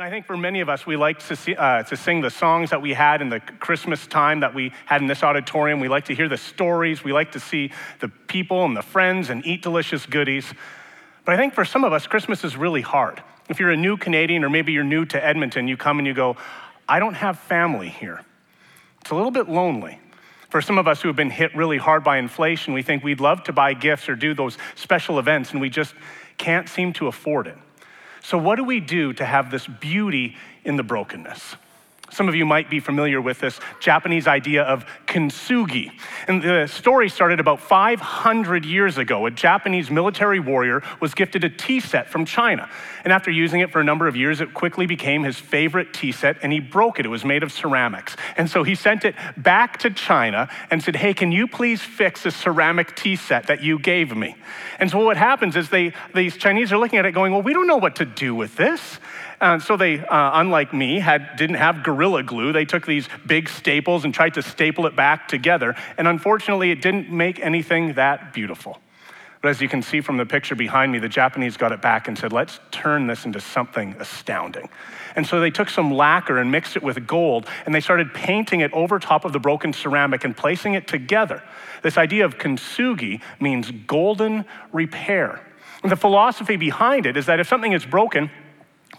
And I think for many of us, we like to, see, uh, to sing the songs that we had in the Christmas time that we had in this auditorium. We like to hear the stories. We like to see the people and the friends and eat delicious goodies. But I think for some of us, Christmas is really hard. If you're a new Canadian or maybe you're new to Edmonton, you come and you go, I don't have family here. It's a little bit lonely. For some of us who have been hit really hard by inflation, we think we'd love to buy gifts or do those special events, and we just can't seem to afford it. So, what do we do to have this beauty in the brokenness? Some of you might be familiar with this Japanese idea of kintsugi. And the story started about 500 years ago. A Japanese military warrior was gifted a tea set from China. And after using it for a number of years, it quickly became his favorite tea set and he broke it. It was made of ceramics. And so he sent it back to China and said, Hey, can you please fix the ceramic tea set that you gave me? And so what happens is they, these Chinese are looking at it going, Well, we don't know what to do with this. Uh, so they, uh, unlike me, had, didn't have Gorilla Glue. They took these big staples and tried to staple it back together. And unfortunately, it didn't make anything that beautiful. But as you can see from the picture behind me, the Japanese got it back and said, let's turn this into something astounding. And so they took some lacquer and mixed it with gold, and they started painting it over top of the broken ceramic and placing it together. This idea of kintsugi means golden repair. And the philosophy behind it is that if something is broken,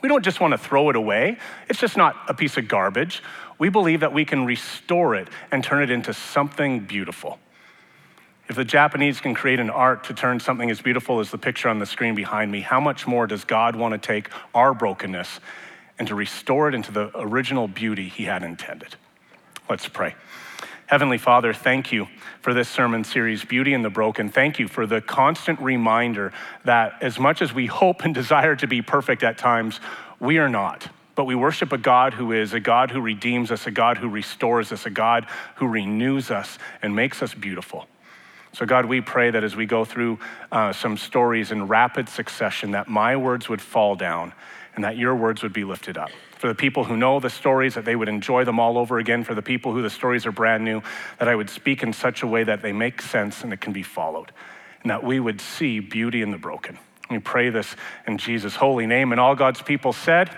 we don't just want to throw it away, it's just not a piece of garbage. We believe that we can restore it and turn it into something beautiful. If the Japanese can create an art to turn something as beautiful as the picture on the screen behind me, how much more does God want to take our brokenness and to restore it into the original beauty He had intended? Let's pray. Heavenly Father, thank you for this sermon series, Beauty in the Broken. Thank you for the constant reminder that as much as we hope and desire to be perfect at times, we are not. But we worship a God who is a God who redeems us, a God who restores us, a God who renews us and makes us beautiful. So, God, we pray that as we go through uh, some stories in rapid succession, that my words would fall down and that your words would be lifted up. For the people who know the stories, that they would enjoy them all over again. For the people who the stories are brand new, that I would speak in such a way that they make sense and it can be followed. And that we would see beauty in the broken. We pray this in Jesus' holy name. And all God's people said,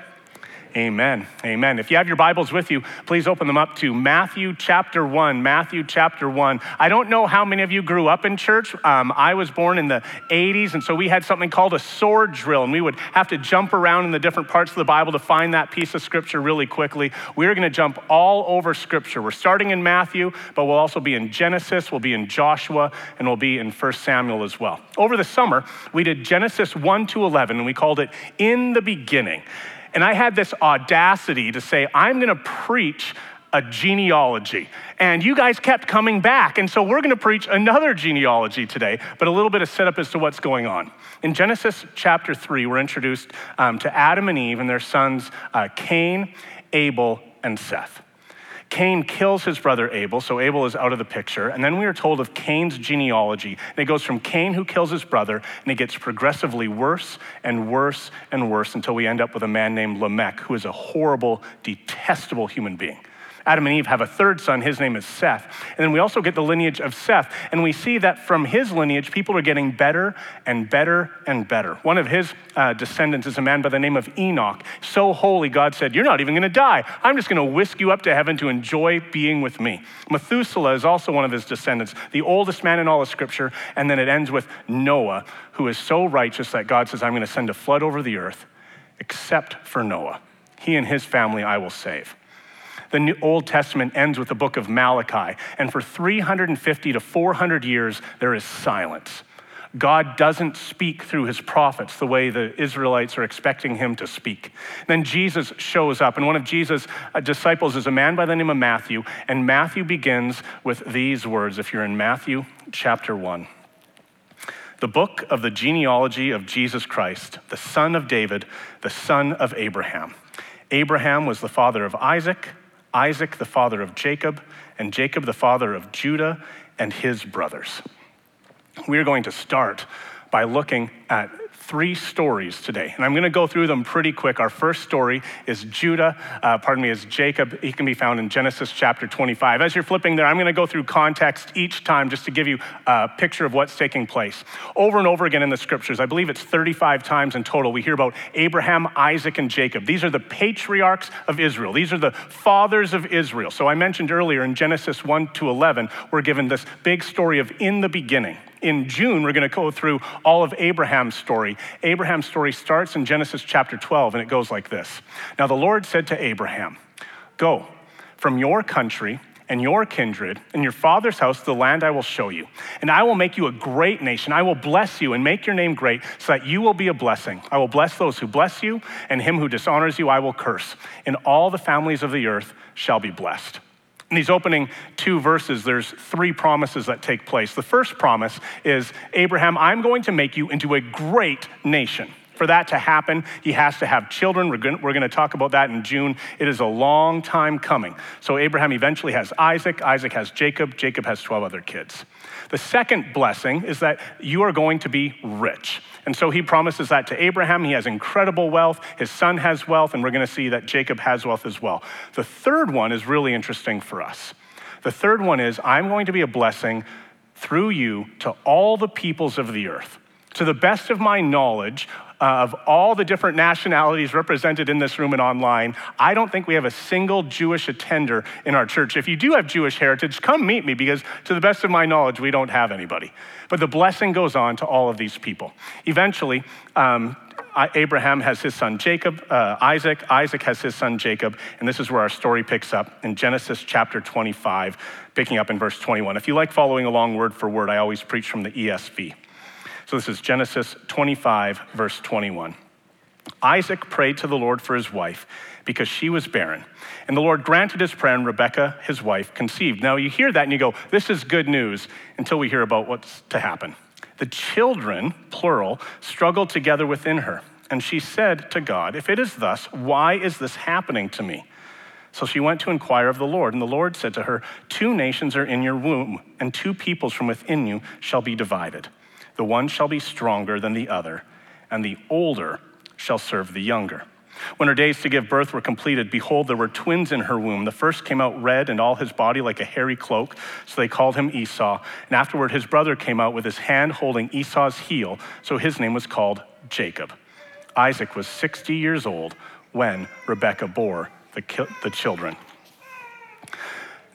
Amen. Amen. If you have your Bibles with you, please open them up to Matthew chapter 1. Matthew chapter 1. I don't know how many of you grew up in church. Um, I was born in the 80s, and so we had something called a sword drill, and we would have to jump around in the different parts of the Bible to find that piece of scripture really quickly. We're going to jump all over scripture. We're starting in Matthew, but we'll also be in Genesis, we'll be in Joshua, and we'll be in 1 Samuel as well. Over the summer, we did Genesis 1 to 11, and we called it In the Beginning. And I had this audacity to say, I'm going to preach a genealogy. And you guys kept coming back. And so we're going to preach another genealogy today, but a little bit of setup as to what's going on. In Genesis chapter 3, we're introduced um, to Adam and Eve and their sons uh, Cain, Abel, and Seth. Cain kills his brother Abel, so Abel is out of the picture. And then we are told of Cain's genealogy. And it goes from Cain, who kills his brother, and it gets progressively worse and worse and worse until we end up with a man named Lamech, who is a horrible, detestable human being. Adam and Eve have a third son. His name is Seth. And then we also get the lineage of Seth. And we see that from his lineage, people are getting better and better and better. One of his uh, descendants is a man by the name of Enoch. So holy, God said, You're not even going to die. I'm just going to whisk you up to heaven to enjoy being with me. Methuselah is also one of his descendants, the oldest man in all of Scripture. And then it ends with Noah, who is so righteous that God says, I'm going to send a flood over the earth, except for Noah. He and his family I will save the New Old Testament ends with the book of Malachi. And for 350 to 400 years, there is silence. God doesn't speak through his prophets the way the Israelites are expecting him to speak. Then Jesus shows up, and one of Jesus' uh, disciples is a man by the name of Matthew, and Matthew begins with these words if you're in Matthew chapter 1. The book of the genealogy of Jesus Christ, the son of David, the son of Abraham. Abraham was the father of Isaac. Isaac, the father of Jacob, and Jacob, the father of Judah and his brothers. We are going to start by looking at three stories today, and I'm going to go through them pretty quick. Our first story is Judah, uh, pardon me, is Jacob. He can be found in Genesis chapter 25. As you're flipping there, I'm going to go through context each time just to give you a picture of what's taking place. Over and over again in the scriptures, I believe it's 35 times in total, we hear about Abraham, Isaac, and Jacob. These are the patriarchs of Israel. These are the fathers of Israel. So I mentioned earlier in Genesis 1 to 11, we're given this big story of in the beginning in June, we're going to go through all of Abraham's story. Abraham's story starts in Genesis chapter 12, and it goes like this Now the Lord said to Abraham, Go from your country and your kindred and your father's house to the land I will show you. And I will make you a great nation. I will bless you and make your name great so that you will be a blessing. I will bless those who bless you, and him who dishonors you I will curse. And all the families of the earth shall be blessed. In these opening two verses, there's three promises that take place. The first promise is Abraham, I'm going to make you into a great nation. For that to happen, he has to have children. We're going, to talk about that in June. It is a long time coming. So, Abraham eventually has Isaac. Isaac has Jacob. Jacob has 12 other kids. The second blessing is that you are going to be rich. And so he promises that to Abraham. He has incredible wealth. His son has wealth, and we're going to see that Jacob has wealth as well. The third one is really interesting for us. The third one is I'm going to be a blessing through you to all the peoples of the earth. To the best of my knowledge, of all the different nationalities represented in this room and online, I don't think we have a single Jewish attender in our church. If you do have Jewish heritage, come meet me because, to the best of my knowledge, we don't have anybody. But the blessing goes on to all of these people. Eventually, um, Abraham has his son Jacob, uh, Isaac. Isaac has his son Jacob. And this is where our story picks up in Genesis chapter 25, picking up in verse 21. If you like following along word for word, I always preach from the ESV. So this is Genesis 25, verse 21. Isaac prayed to the Lord for his wife because she was barren. And the Lord granted his prayer, and Rebekah, his wife, conceived. Now you hear that and you go, This is good news, until we hear about what's to happen. The children, plural, struggled together within her. And she said to God, If it is thus, why is this happening to me? So she went to inquire of the Lord, and the Lord said to her, Two nations are in your womb, and two peoples from within you shall be divided. The one shall be stronger than the other, and the older shall serve the younger. When her days to give birth were completed, behold, there were twins in her womb. The first came out red and all his body like a hairy cloak, so they called him Esau. And afterward, his brother came out with his hand holding Esau's heel, so his name was called Jacob. Isaac was 60 years old when Rebekah bore the, the children.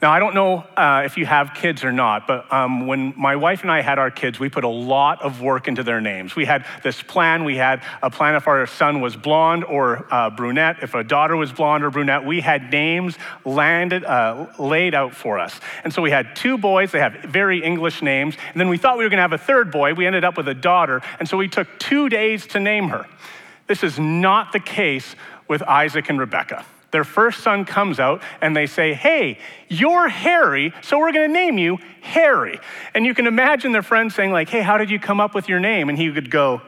Now, I don't know uh, if you have kids or not, but um, when my wife and I had our kids, we put a lot of work into their names. We had this plan. We had a plan if our son was blonde or uh, brunette, if a daughter was blonde or brunette. We had names landed, uh, laid out for us. And so we had two boys. They have very English names. And then we thought we were going to have a third boy. We ended up with a daughter. And so we took two days to name her. This is not the case with Isaac and Rebekah. Their first son comes out and they say, Hey, you're Harry, so we're going to name you Harry. And you can imagine their friends saying, like, Hey, how did you come up with your name? And he would go,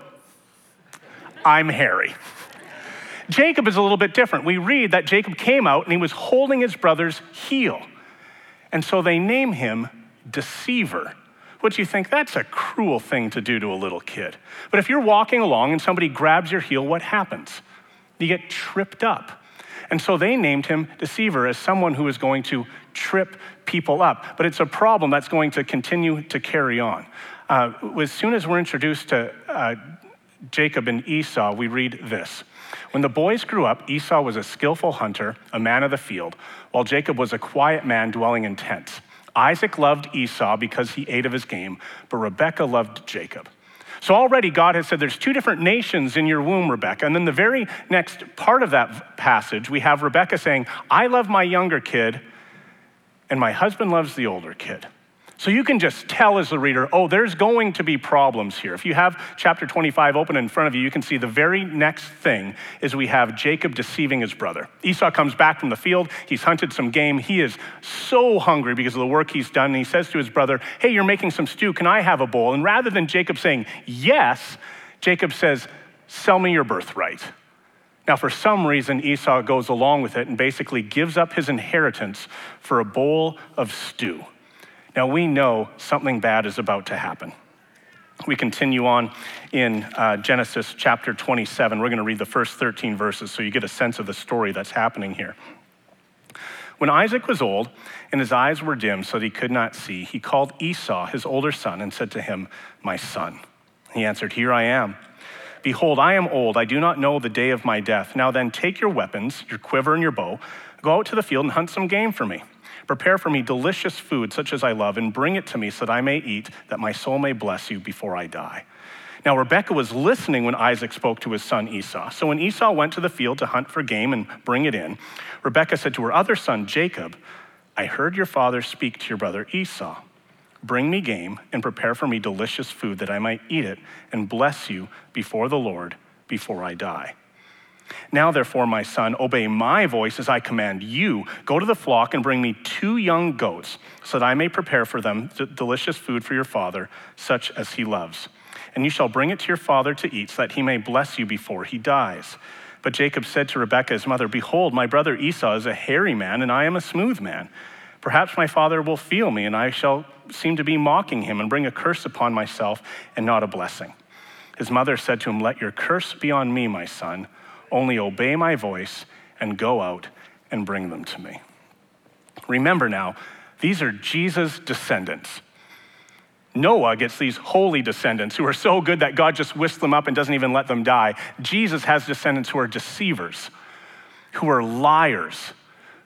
I'm Harry. Jacob is a little bit different. We read that Jacob came out and he was holding his brother's heel. And so they name him Deceiver. What you think? That's a cruel thing to do to a little kid. But if you're walking along and somebody grabs your heel, what happens? You get tripped up. And so they named him Deceiver as someone who is going to trip people up. But it's a problem that's going to continue to carry on. Uh, as soon as we're introduced to uh, Jacob and Esau, we read this. When the boys grew up, Esau was a skillful hunter, a man of the field, while Jacob was a quiet man dwelling in tents. Isaac loved Esau because he ate of his game, but Rebekah loved Jacob. So already God has said there's two different nations in your womb, Rebecca. And then the very next part of that passage, we have Rebecca saying, I love my younger kid, and my husband loves the older kid. So you can just tell as the reader, oh, there's going to be problems here. If you have chapter 25 open in front of you, you can see the very next thing is we have Jacob deceiving his brother. Esau comes back from the field. He's hunted some game. He is so hungry because of the work he's done. And he says to his brother, hey, you're making some stew. Can I have a bowl? And rather than Jacob saying yes, Jacob says, sell me your birthright. Now, for some reason, Esau goes along with it and basically gives up his inheritance for a bowl of stew. Now we know something bad is about to happen. we continue on in uh, Genesis chapter 27. We're going to read the first 13 verses so you get a sense of the story that's happening here. When Isaac was old and his eyes were dim so that he could not see, he called Esau, his older son, and said to him, My son. He answered, Here I am. Behold, I am old. I do not know the day of my death. Now then, take your weapons, your quiver and your bow, go out to the field and hunt some game for me. Prepare for me delicious food, such as I love, and bring it to me so that I may eat, that my soul may bless you before I die. Now, Rebekah was listening when Isaac spoke to his son Esau. So when Esau went to the field to hunt for game and bring it in, Rebekah said to her other son, Jacob, I heard your father speak to your brother Esau. Bring me game and prepare for me delicious food that I might eat it and bless you before the Lord before I die. Now, therefore, my son, obey my voice as I command you. Go to the flock and bring me two young goats, so that I may prepare for them delicious food for your father, such as he loves. And you shall bring it to your father to eat, so that he may bless you before he dies. But Jacob said to Rebekah, his mother, Behold, my brother Esau is a hairy man, and I am a smooth man. Perhaps my father will feel me, and I shall seem to be mocking him and bring a curse upon myself and not a blessing. His mother said to him, Let your curse be on me, my son only obey my voice and go out and bring them to me. Remember now, these are Jesus' descendants. Noah gets these holy descendants who are so good that God just whisks them up and doesn't even let them die. Jesus has descendants who are deceivers, who are liars,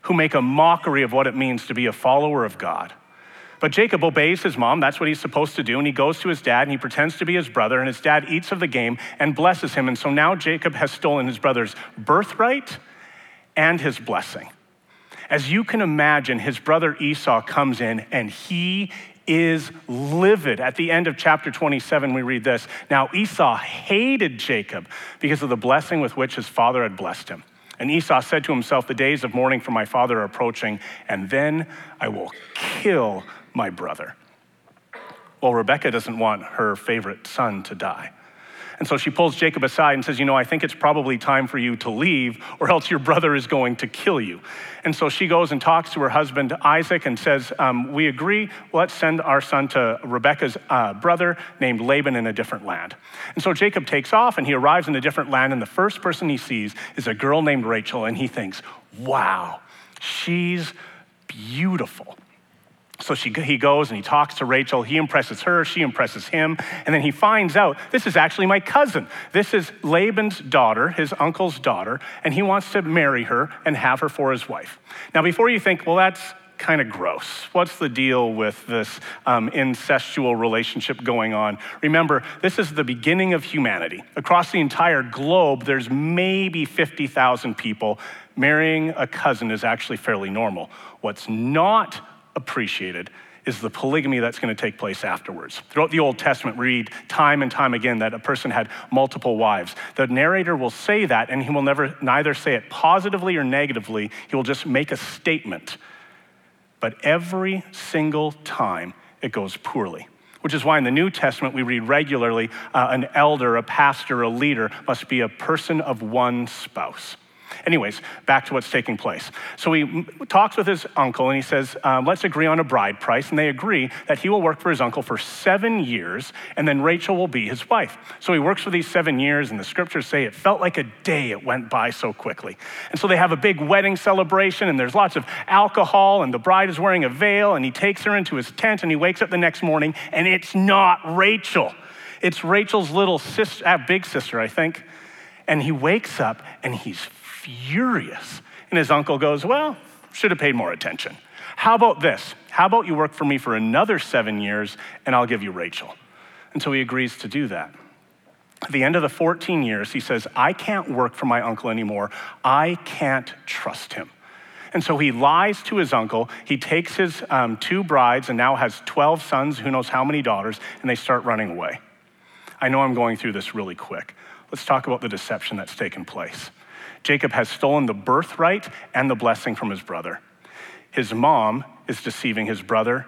who make a mockery of what it means to be a follower of God. But Jacob obeys his mom. That's what he's supposed to do. And he goes to his dad and he pretends to be his brother. And his dad eats of the game and blesses him. And so now Jacob has stolen his brother's birthright and his blessing. As you can imagine, his brother Esau comes in and he is livid. At the end of chapter 27, we read this Now Esau hated Jacob because of the blessing with which his father had blessed him. And Esau said to himself, The days of mourning for my father are approaching, and then I will kill my brother. Well, Rebecca doesn't want her favorite son to die. And so she pulls Jacob aside and says, You know, I think it's probably time for you to leave, or else your brother is going to kill you. And so she goes and talks to her husband Isaac and says, um, We agree, let's send our son to Rebecca's uh, brother named Laban in a different land. And so Jacob takes off and he arrives in a different land, and the first person he sees is a girl named Rachel, and he thinks, Wow, she's beautiful. So she, he goes and he talks to Rachel. He impresses her, she impresses him. And then he finds out this is actually my cousin. This is Laban's daughter, his uncle's daughter, and he wants to marry her and have her for his wife. Now, before you think, well, that's kind of gross. What's the deal with this um, incestual relationship going on? Remember, this is the beginning of humanity. Across the entire globe, there's maybe 50,000 people. Marrying a cousin is actually fairly normal. What's not appreciated is the polygamy that's going to take place afterwards. Throughout the Old Testament, we read time and time again that a person had multiple wives. The narrator will say that, and he will never neither say it positively or negatively. He will just make a statement. But every single time it goes poorly. Which is why in the New Testament we read regularly uh, an elder, a pastor, a leader must be a person of one spouse. Anyways, back to what's taking place. So he talks with his uncle and he says, um, Let's agree on a bride price. And they agree that he will work for his uncle for seven years and then Rachel will be his wife. So he works for these seven years, and the scriptures say it felt like a day, it went by so quickly. And so they have a big wedding celebration and there's lots of alcohol, and the bride is wearing a veil, and he takes her into his tent and he wakes up the next morning and it's not Rachel. It's Rachel's little sister, uh, big sister, I think. And he wakes up and he's furious. And his uncle goes, Well, should have paid more attention. How about this? How about you work for me for another seven years and I'll give you Rachel? And so he agrees to do that. At the end of the 14 years, he says, I can't work for my uncle anymore. I can't trust him. And so he lies to his uncle. He takes his um, two brides and now has 12 sons, who knows how many daughters, and they start running away. I know I'm going through this really quick. Let's talk about the deception that's taken place. Jacob has stolen the birthright and the blessing from his brother. His mom is deceiving his brother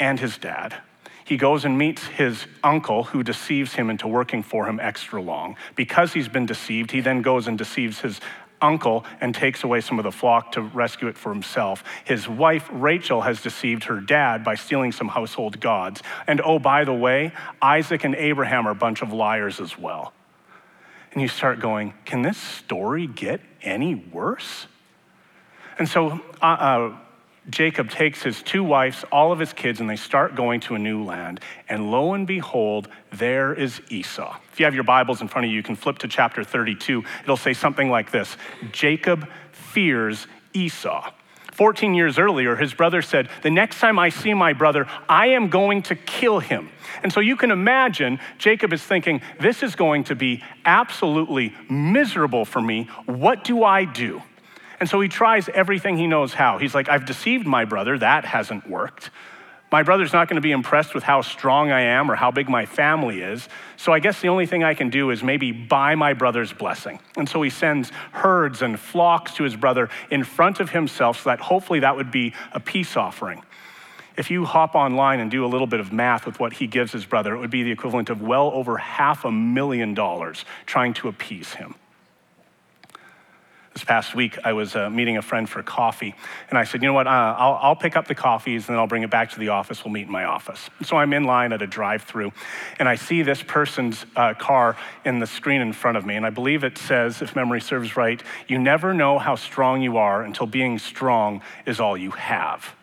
and his dad. He goes and meets his uncle, who deceives him into working for him extra long. Because he's been deceived, he then goes and deceives his uncle and takes away some of the flock to rescue it for himself. His wife, Rachel, has deceived her dad by stealing some household gods. And oh, by the way, Isaac and Abraham are a bunch of liars as well. And you start going, can this story get any worse? And so uh, uh, Jacob takes his two wives, all of his kids, and they start going to a new land. And lo and behold, there is Esau. If you have your Bibles in front of you, you can flip to chapter 32. It'll say something like this Jacob fears Esau. 14 years earlier, his brother said, The next time I see my brother, I am going to kill him. And so you can imagine Jacob is thinking, This is going to be absolutely miserable for me. What do I do? And so he tries everything he knows how. He's like, I've deceived my brother. That hasn't worked. My brother's not going to be impressed with how strong I am or how big my family is. So I guess the only thing I can do is maybe buy my brother's blessing. And so he sends herds and flocks to his brother in front of himself so that hopefully that would be a peace offering. If you hop online and do a little bit of math with what he gives his brother, it would be the equivalent of well over half a million dollars trying to appease him. This past week, I was uh, meeting a friend for coffee, and I said, You know what? Uh, I'll, I'll, pick up the coffees and then I'll bring it back to the office. We'll meet in my office. So I'm in line at a drive through, and I see this person's uh, car in the screen in front of me, and I believe it says, if memory serves right, you never know how strong you are until being strong is all you have.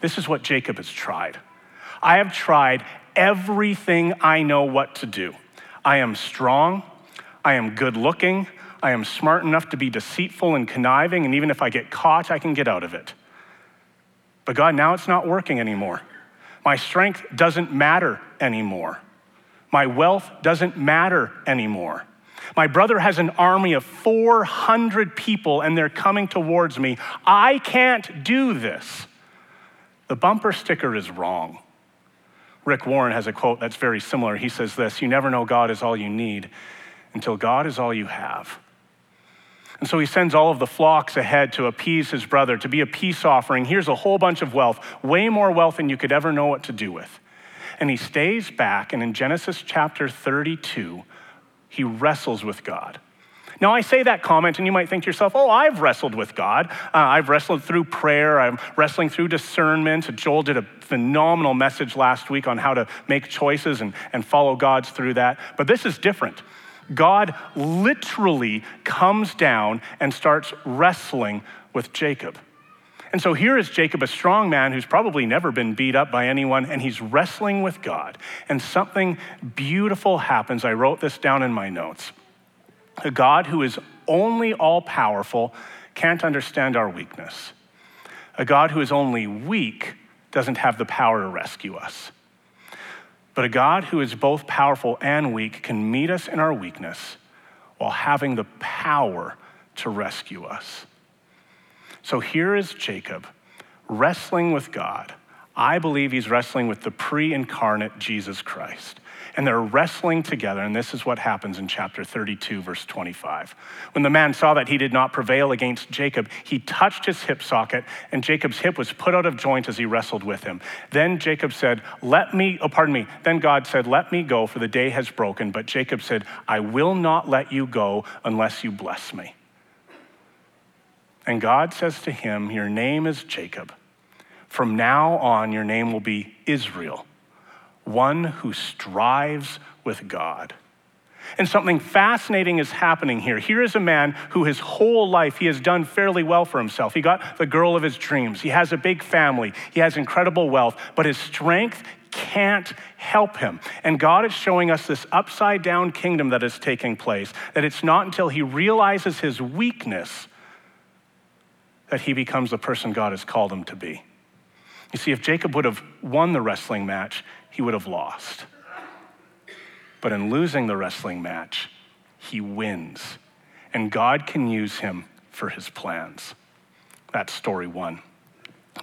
This is what Jacob has tried. I have tried everything I know what to do. I am strong, I am good looking. I am smart enough to be deceitful and conniving, and even if I get caught, I can get out of it. But God, now it's not working anymore. My strength doesn't matter anymore. My wealth doesn't matter anymore. My brother has an army of 400 people and they're coming towards me. I can't do this. The bumper sticker is wrong. Rick Warren has a quote that's very similar. He says this You never know God is all you need until God is all you have. And so he sends all of the flocks ahead to appease his brother, to be a peace offering. Here's a whole bunch of wealth, way more wealth than you could ever know what to do with. And he stays back, and in Genesis chapter 32, he wrestles with God. Now, I say that comment, and you might think to yourself, oh, I've wrestled with God. Uh, I've wrestled through prayer. I'm wrestling through discernment. Joel did a phenomenal message last week on how to make choices and, and follow God's through that. But this is different. God literally comes down and starts wrestling with Jacob. And so here is Jacob, a strong man who's probably never been beat up by anyone, and he's wrestling with God. And something beautiful happens. I wrote this down in my notes. A God who is only all powerful can't understand our weakness. A God who is only weak doesn't have the power to rescue us. But a God who is both powerful and weak can meet us in our weakness while having the power to rescue us. So here is Jacob wrestling with God. I believe he's wrestling with the pre incarnate Jesus Christ and they're wrestling together. And this is what happens in chapter 32, verse 25. When the man saw that he did not prevail against Jacob, he touched his hip socket, and Jacob's hip was put out of joint as he wrestled with him. Then Jacob said, Let me, oh, pardon me. Then God said, Let me go, for the day has broken. But Jacob said, I will not let you go unless you bless me. And God says to him, Your name is Jacob. From now on, your name will be Israel one who strives with God. And something fascinating is happening here. Here is a man who his whole life he has done fairly well for himself. He got the girl of his dreams. He has a big family. He has incredible wealth, but his strength can't help him. And God is showing us this upside down kingdom that is taking place, that it's not until he realizes his weakness that he becomes the person God has called him to be. You see, if Jacob would have won the wrestling match, he would have lost. But in losing the wrestling match, he wins. And God can use him for his plans. That's story one.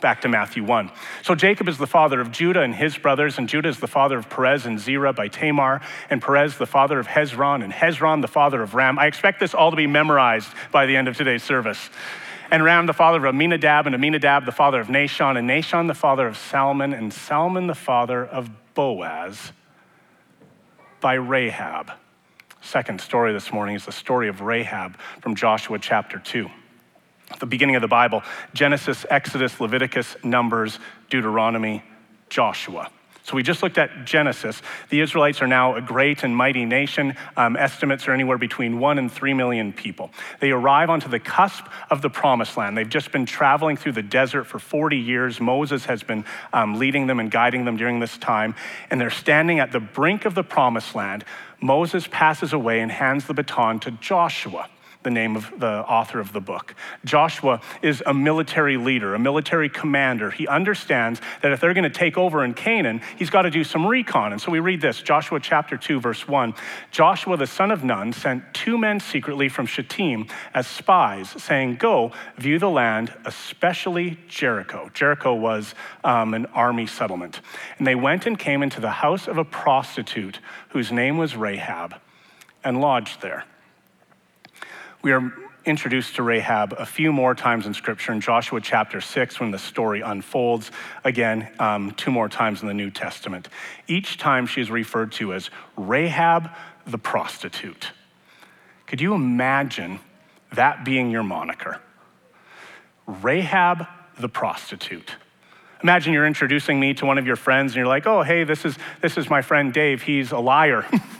Back to Matthew 1. So Jacob is the father of Judah and his brothers, and Judah is the father of Perez and Zerah by Tamar, and Perez the father of Hezron, and Hezron the father of Ram. I expect this all to be memorized by the end of today's service and Ram the father of Amminadab, and Amminadab the father of Nahshon, and Nahshon the father of Salmon, and Salmon the father of Boaz by Rahab. second story this morning is the story of Rahab from Joshua chapter 2. At the beginning of the Bible Genesis, Exodus, Leviticus, Numbers, Deuteronomy, Joshua. So we just looked at Genesis. The Israelites are now a great and mighty nation. Um, estimates are anywhere between one and three million people. They arrive onto the cusp of the promised land. They've just been traveling through the desert for 40 years. Moses has been um, leading them and guiding them during this time. And they're standing at the brink of the promised land. Moses passes away and hands the baton to Joshua the name of the author of the book. Joshua is a military leader, a military commander. He understands that if they're going to take over in Canaan, he's got to do some recon. And so we read this Joshua chapter 2, verse 1. Joshua the son of Nun sent two men secretly from Shittim as spies, saying, Go, view the land, especially Jericho. Jericho was um, an army settlement. And they went and came into the house of a prostitute whose name was Rahab and lodged there. We are introduced to Rahab a few more times in Scripture in Joshua chapter 6 when the story unfolds. Again, um, two more times in the New Testament. Each time she is referred to as Rahab the prostitute. Could you imagine that being your moniker? Rahab the prostitute. Imagine you're introducing me to one of your friends and you're like, oh, hey, this is, this is my friend Dave. He's a liar.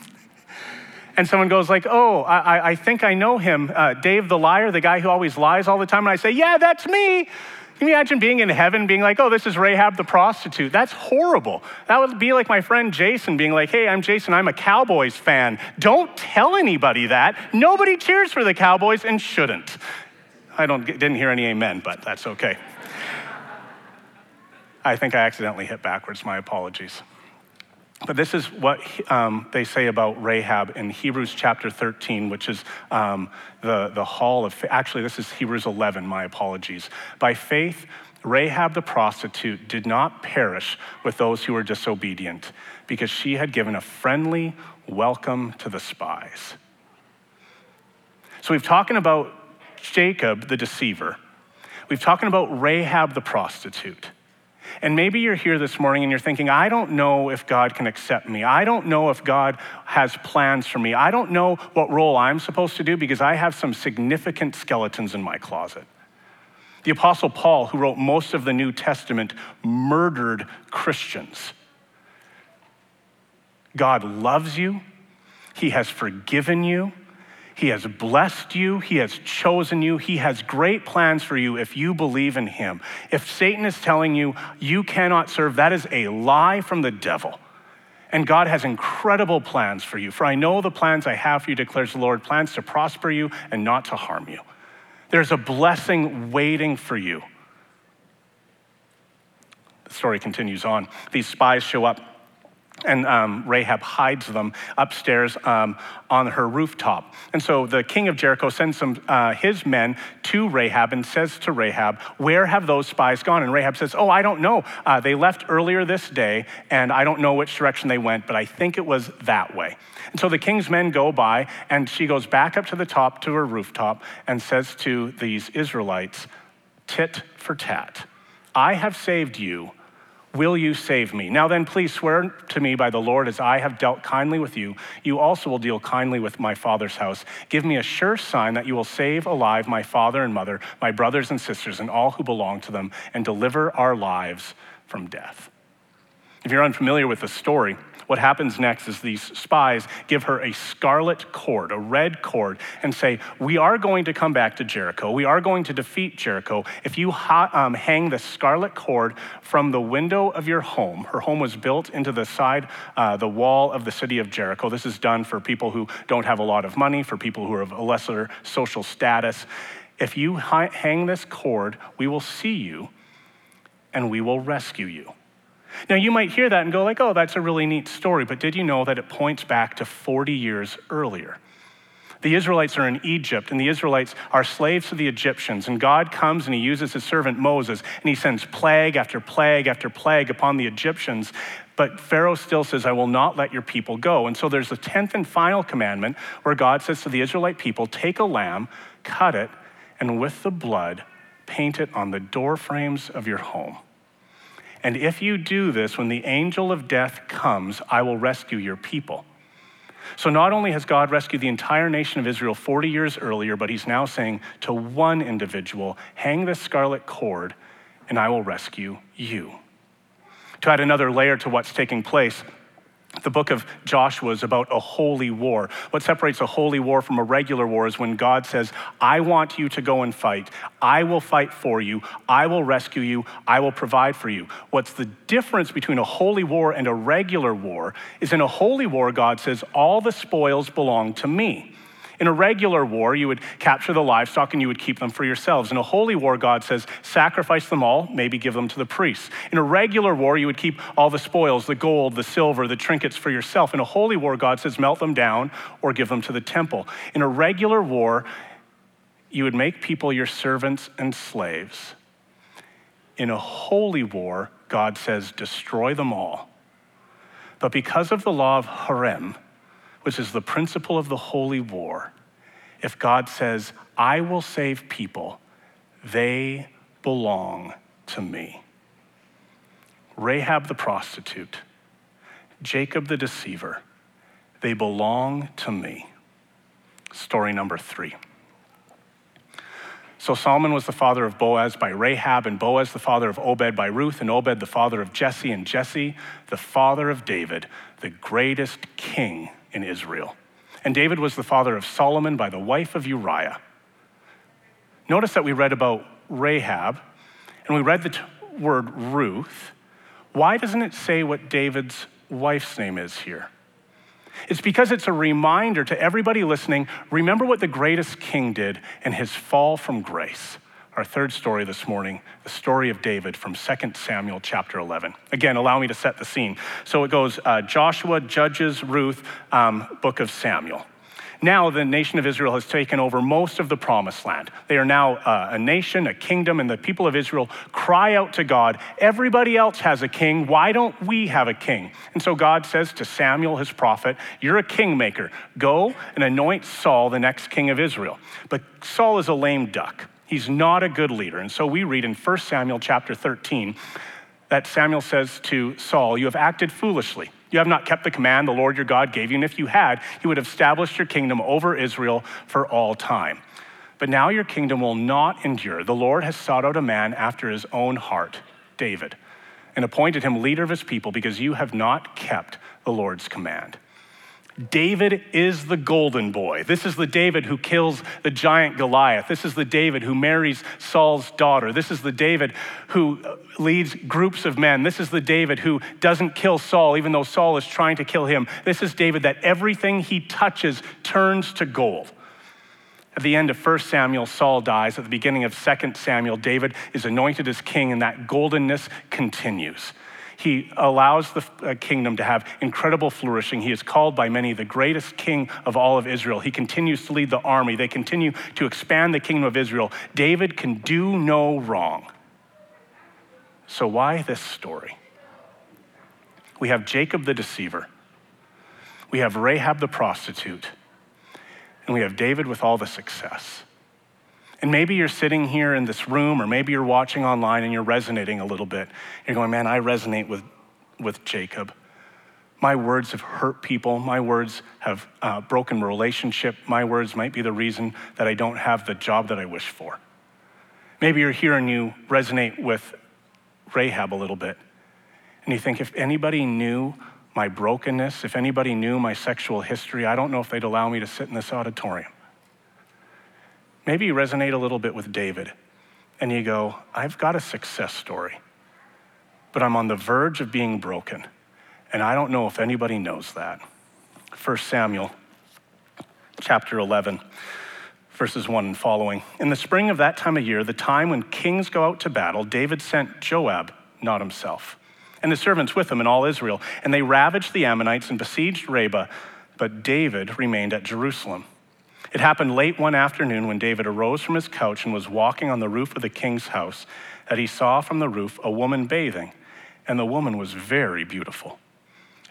and someone goes like, "Oh, I, I think I know him, uh, Dave the liar, the guy who always lies all the time." And I say, "Yeah, that's me." Can you imagine being in heaven, being like, "Oh, this is Rahab the prostitute"? That's horrible. That would be like my friend Jason being like, "Hey, I'm Jason. I'm a Cowboys fan. Don't tell anybody that. Nobody cheers for the Cowboys and shouldn't." I don't didn't hear any amen, but that's okay. I think I accidentally hit backwards. My apologies. But this is what um, they say about Rahab in Hebrews chapter 13, which is um, the, the hall of, actually, this is Hebrews 11, my apologies. By faith, Rahab the prostitute did not perish with those who were disobedient because she had given a friendly welcome to the spies. So we've talking about Jacob the deceiver. We've talking about Rahab the prostitute. And maybe you're here this morning and you're thinking, I don't know if God can accept me. I don't know if God has plans for me. I don't know what role I'm supposed to do because I have some significant skeletons in my closet. The Apostle Paul, who wrote most of the New Testament, murdered Christians. God loves you, He has forgiven you. He has blessed you. He has chosen you. He has great plans for you if you believe in Him. If Satan is telling you you cannot serve, that is a lie from the devil. And God has incredible plans for you. For I know the plans I have for you, declares the Lord plans to prosper you and not to harm you. There's a blessing waiting for you. The story continues on. These spies show up and um, Rahab hides them upstairs um, on her rooftop. And so the king of Jericho sends some uh, his men to Rahab and says to Rahab, "Where have those spies gone?" And Rahab says, "Oh, I don't know. Uh, they left earlier this day, and I don't know which direction they went, but I think it was that way." And so the king's men go by, and she goes back up to the top to her rooftop and says to these Israelites, "Tit for tat, I have saved you." Will you save me? Now then, please swear to me by the Lord, as I have dealt kindly with you, you also will deal kindly with my father's house. Give me a sure sign that you will save alive my father and mother, my brothers and sisters, and all who belong to them, and deliver our lives from death. If you're unfamiliar with the story, what happens next is these spies give her a scarlet cord, a red cord, and say, We are going to come back to Jericho. We are going to defeat Jericho. If you ha- um, hang the scarlet cord from the window of your home, her home was built into the side, uh, the wall of the city of Jericho. This is done for people who don't have a lot of money, for people who are of a lesser social status. If you ha- hang this cord, we will see you and we will rescue you. Now, you might hear that and go like, oh, that's a really neat story, but did you know that it points back to 40 years earlier? The Israelites are in Egypt, and the Israelites are slaves to the Egyptians. And God comes and he uses his servant Moses, and he sends plague after plague after plague upon the Egyptians. But Pharaoh still says, I will not let your people go. And so there's a 10th and final commandment where God says to the Israelite people, Take a lamb, cut it, and with the blood, paint it on the door frames of your home. And if you do this, when the angel of death comes, I will rescue your people. So not only has God rescued the entire nation of Israel 40 years earlier, but he's now saying to one individual, hang this scarlet cord and I will rescue you. To add another layer to what's taking place, the book of Joshua is about a holy war. What separates a holy war from a regular war is when God says, I want you to go and fight. I will fight for you. I will rescue you. I will provide for you. What's the difference between a holy war and a regular war is in a holy war, God says, All the spoils belong to me. In a regular war, you would capture the livestock and you would keep them for yourselves. In a holy war, God says, sacrifice them all, maybe give them to the priests. In a regular war, you would keep all the spoils, the gold, the silver, the trinkets for yourself. In a holy war, God says, melt them down or give them to the temple. In a regular war, you would make people your servants and slaves. In a holy war, God says, destroy them all. But because of the law of Herem, which is the principle of the holy war, if God says, I will save people, they belong to me. Rahab the prostitute, Jacob the deceiver, they belong to me. Story number three. So Solomon was the father of Boaz by Rahab, and Boaz the father of Obed by Ruth, and Obed the father of Jesse, and Jesse the father of David, the greatest king in Israel. And David was the father of Solomon by the wife of Uriah. Notice that we read about Rahab and we read the t- word Ruth. Why doesn't it say what David's wife's name is here? It's because it's a reminder to everybody listening remember what the greatest king did and his fall from grace our third story this morning, the story of David from 2 Samuel chapter 11. Again, allow me to set the scene. So it goes uh, Joshua, Judges, Ruth, um, book of Samuel. Now, the nation of Israel has taken over most of the promised land. They are now uh, a nation, a kingdom, and the people of Israel cry out to God, Everybody else has a king. Why don't we have a king? And so God says to Samuel, his prophet, You're a kingmaker. Go and anoint Saul the next king of Israel. But Saul is a lame duck. He's not a good leader. And so we read in 1 Samuel chapter 13 that Samuel says to Saul, You have acted foolishly. You have not kept the command the Lord your God gave you. And if you had, he would have established your kingdom over Israel for all time. But now your kingdom will not endure. The Lord has sought out a man after his own heart, David, and appointed him leader of his people because you have not kept the Lord's command. David is the golden boy. This is the David who kills the giant Goliath. This is the David who marries Saul's daughter. This is the David who leads groups of men. This is the David who doesn't kill Saul, even though Saul is trying to kill him. This is David that everything he touches turns to gold. At the end of 1 Samuel, Saul dies. At the beginning of 2 Samuel, David is anointed as king, and that goldenness continues. He allows the uh, kingdom to have incredible flourishing. He is called by many the greatest king of all of Israel. He continues to lead the army. They continue to expand the kingdom of Israel. David can do no wrong. So, why this story? We have Jacob the deceiver, we have Rahab the prostitute, and we have David with all the success. And maybe you're sitting here in this room, or maybe you're watching online and you're resonating a little bit. You're going, man, I resonate with, with Jacob. My words have hurt people. My words have uh, broken relationship. My words might be the reason that I don't have the job that I wish for. Maybe you're here and you resonate with Rahab a little bit. And you think, if anybody knew my brokenness, if anybody knew my sexual history, I don't know if they'd allow me to sit in this auditorium. Maybe you resonate a little bit with David and you go, I've got a success story, but I'm on the verge of being broken. And I don't know if anybody knows that. 1 Samuel chapter 11, verses 1 and following. In the spring of that time of year, the time when kings go out to battle, David sent Joab, not himself, and the servants with him and all Israel. And they ravaged the Ammonites and besieged Rabbah, but David remained at Jerusalem. It happened late one afternoon when David arose from his couch and was walking on the roof of the king's house that he saw from the roof a woman bathing, and the woman was very beautiful.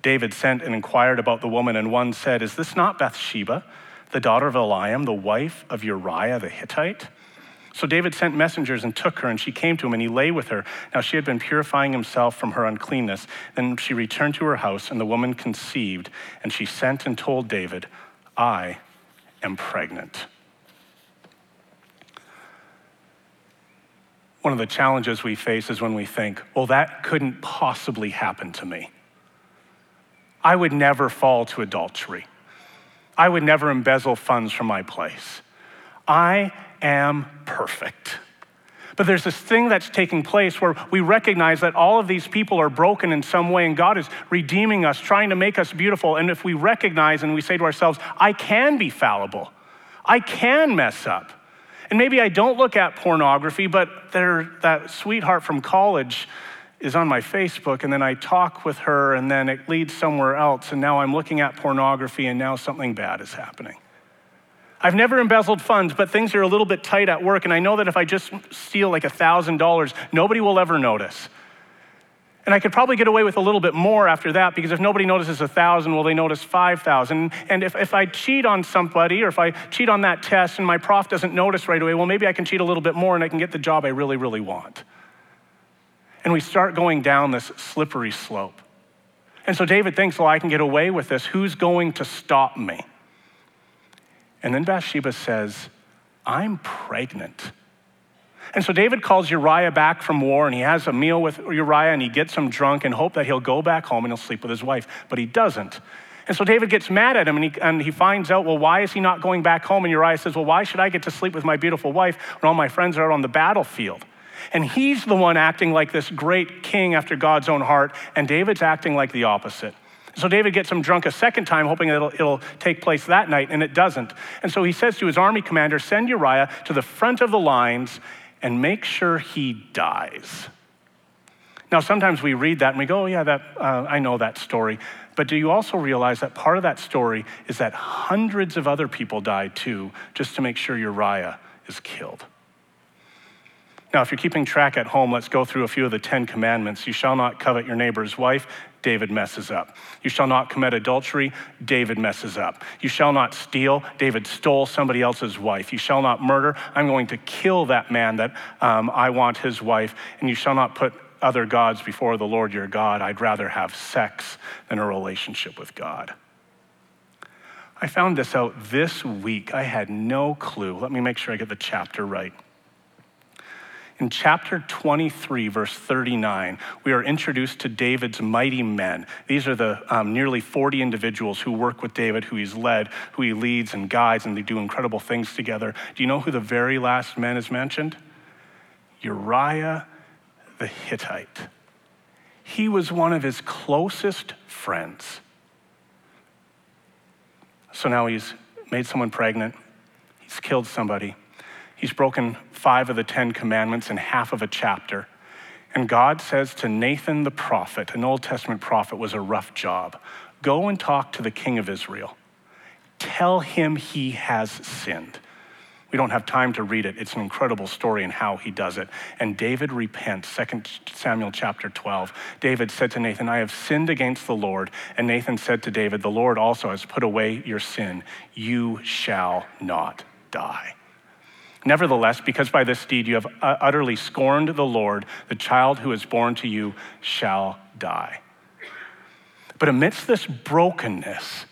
David sent and inquired about the woman, and one said, Is this not Bathsheba, the daughter of Eliam, the wife of Uriah the Hittite? So David sent messengers and took her, and she came to him, and he lay with her. Now she had been purifying himself from her uncleanness. Then she returned to her house, and the woman conceived, and she sent and told David, I am pregnant. One of the challenges we face is when we think, well, that couldn't possibly happen to me. I would never fall to adultery. I would never embezzle funds from my place. I am perfect. But there's this thing that's taking place where we recognize that all of these people are broken in some way, and God is redeeming us, trying to make us beautiful. And if we recognize and we say to ourselves, I can be fallible, I can mess up. And maybe I don't look at pornography, but there, that sweetheart from college is on my Facebook, and then I talk with her, and then it leads somewhere else, and now I'm looking at pornography, and now something bad is happening. I've never embezzled funds, but things are a little bit tight at work, and I know that if I just steal like $1,000, nobody will ever notice. And I could probably get away with a little bit more after that because if nobody notices a thousand, well, they notice 5,000. And if, if I cheat on somebody or if I cheat on that test and my prof doesn't notice right away, well, maybe I can cheat a little bit more and I can get the job I really, really want. And we start going down this slippery slope. And so David thinks, well, I can get away with this. Who's going to stop me? And then Bathsheba says, I'm pregnant. And so David calls Uriah back from war and he has a meal with Uriah and he gets him drunk and hope that he'll go back home and he'll sleep with his wife, but he doesn't. And so David gets mad at him and he, and he finds out, well, why is he not going back home? And Uriah says, well, why should I get to sleep with my beautiful wife when all my friends are out on the battlefield? And he's the one acting like this great king after God's own heart, and David's acting like the opposite. So David gets him drunk a second time, hoping that it'll, it'll, take place that night, and it doesn't. And so he says to his army commander, Send Uriah to the front of the lines and make sure he dies. Now, sometimes we read that and we go, oh, yeah, that, uh, I know that story. But do you also realize that part of that story is that hundreds of other people died too, just to make sure Uriah is killed? Now, if you're keeping track at home, let's go through a few of the Ten Commandments. You shall not covet your neighbor's wife. David messes up. You shall not commit adultery. David messes up. You shall not steal. David stole somebody else's wife. You shall not murder. I'm going to kill that man that um, I want his wife. And you shall not put other gods before the Lord your God. I'd rather have sex than a relationship with God. I found this out this week. I had no clue. Let me make sure I get the chapter right. In chapter 23, verse 39, we are introduced to David's mighty men. These are the um, nearly 40 individuals who work with David, who he's led, who he leads and guides, and they do incredible things together. Do you know who the very last man is mentioned? Uriah the Hittite. He was one of his closest friends. So now he's made someone pregnant, he's killed somebody He's broken five of the Ten Commandments in half of a chapter. And God says to Nathan the prophet, an Old Testament prophet, was a rough job go and talk to the king of Israel. Tell him he has sinned. We don't have time to read it. It's an incredible story and how he does it. And David repents, 2 Samuel chapter 12. David said to Nathan, I have sinned against the Lord. And Nathan said to David, The Lord also has put away your sin. You shall not die. Nevertheless, because by this deed you have uh, utterly scorned the Lord, the child who is born to you shall die. But amidst this brokenness,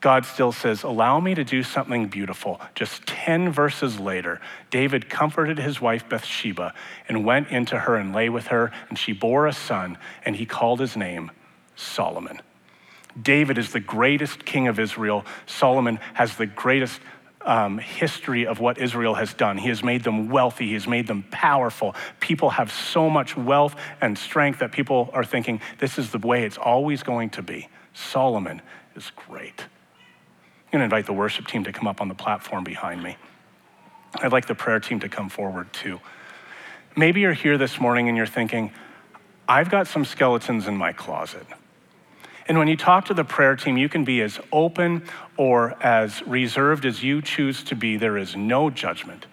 God still says, Allow me to do something beautiful. Just 10 verses later, David comforted his wife Bathsheba and went into her and lay with her, and she bore a son, and he called his name Solomon. David is the greatest king of Israel. Solomon has the greatest um, history of what Israel has done. He has made them wealthy, He has made them powerful. People have so much wealth and strength that people are thinking this is the way it's always going to be. Solomon is great. I'm going to invite the worship team to come up on the platform behind me. I'd like the prayer team to come forward too. Maybe you're here this morning and you're thinking, I've got some skeletons in my closet. And when you talk to the prayer team, you can be as open or as reserved as you choose to be. There is no judgment.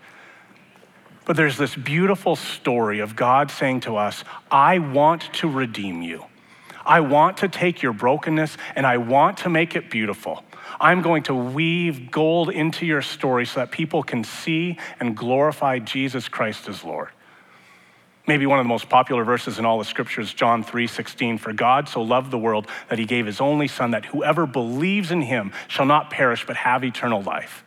But there's this beautiful story of God saying to us, I want to redeem you. I want to take your brokenness and I want to make it beautiful. I'm going to weave gold into your story so that people can see and glorify Jesus Christ as Lord. Maybe one of the most popular verses in all the scriptures, John 3:16, for God so loved the world that he gave his only son that whoever believes in him shall not perish but have eternal life.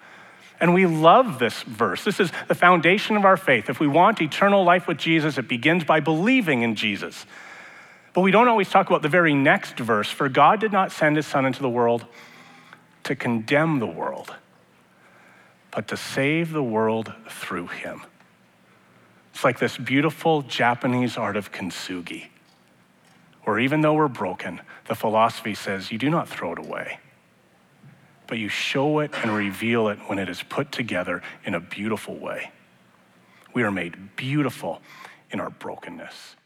And we love this verse. This is the foundation of our faith. If we want eternal life with Jesus, it begins by believing in Jesus. But we don't always talk about the very next verse, for God did not send his son into the world to condemn the world, but to save the world through him. It's like this beautiful Japanese art of kintsugi, where even though we're broken, the philosophy says you do not throw it away, but you show it and reveal it when it is put together in a beautiful way. We are made beautiful in our brokenness.